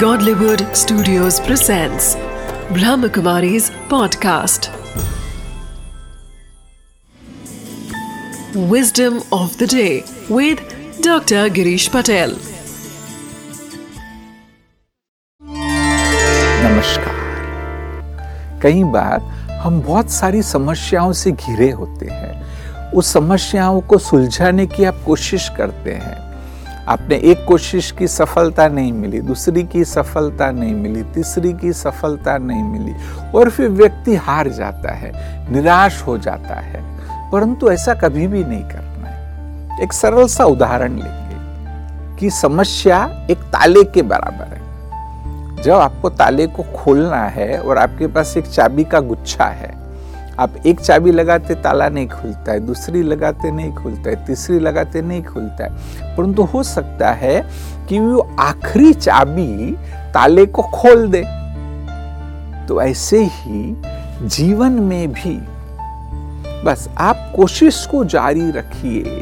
Godlywood Studios presents Brahmakumari's podcast. Wisdom of the day with Dr. Girish Patel. नमस्कार कई बार हम बहुत सारी समस्याओं से घिरे होते हैं उस समस्याओं को सुलझाने की आप कोशिश करते हैं आपने एक कोशिश की, सफलता नहीं मिली। दूसरी की सफलता नहीं मिली। तीसरी की सफलता नहीं मिली। और फिर व्यक्ति हार जाता है, निराश हो जाता है। परंतु ऐसा कभी भी नहीं करना है। एक सरल सा उदाहरण लेंगे कि समस्या एक ताले के बराबर है। जब आपको ताले को खोलना है और आपके पास एक चाबी का गुच्छा है आप एक चाबी लगाते ताला नहीं खुलता है, दूसरी लगाते नहीं खुलता है, तीसरी लगाते नहीं खुलता है। परंतु हो सकता है कि वो आखिरी चाबी ताले को खोल दे। तो ऐसे ही जीवन में भी बस आप कोशिश को जारी रखिए,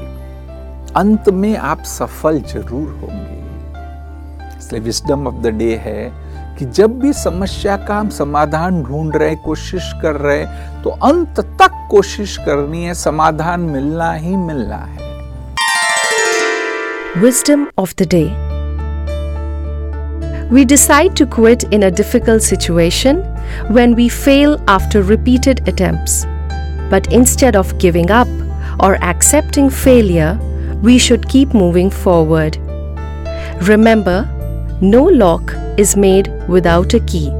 अंत में आप सफल ज़रूर होंगे। इसलिए विस्डम ऑफ़ द डे है कि जब भी समस्या का हम समाधान ढूंढ रहे कोशिश कर रहे तो अंत तक कोशिश करनी है समाधान मिलना ही मिलना है Wisdom of the day We decide to quit in a difficult situation when we fail after repeated attempts. But instead of giving up or accepting failure, we should keep moving forward. Remember, no lock is made without a key.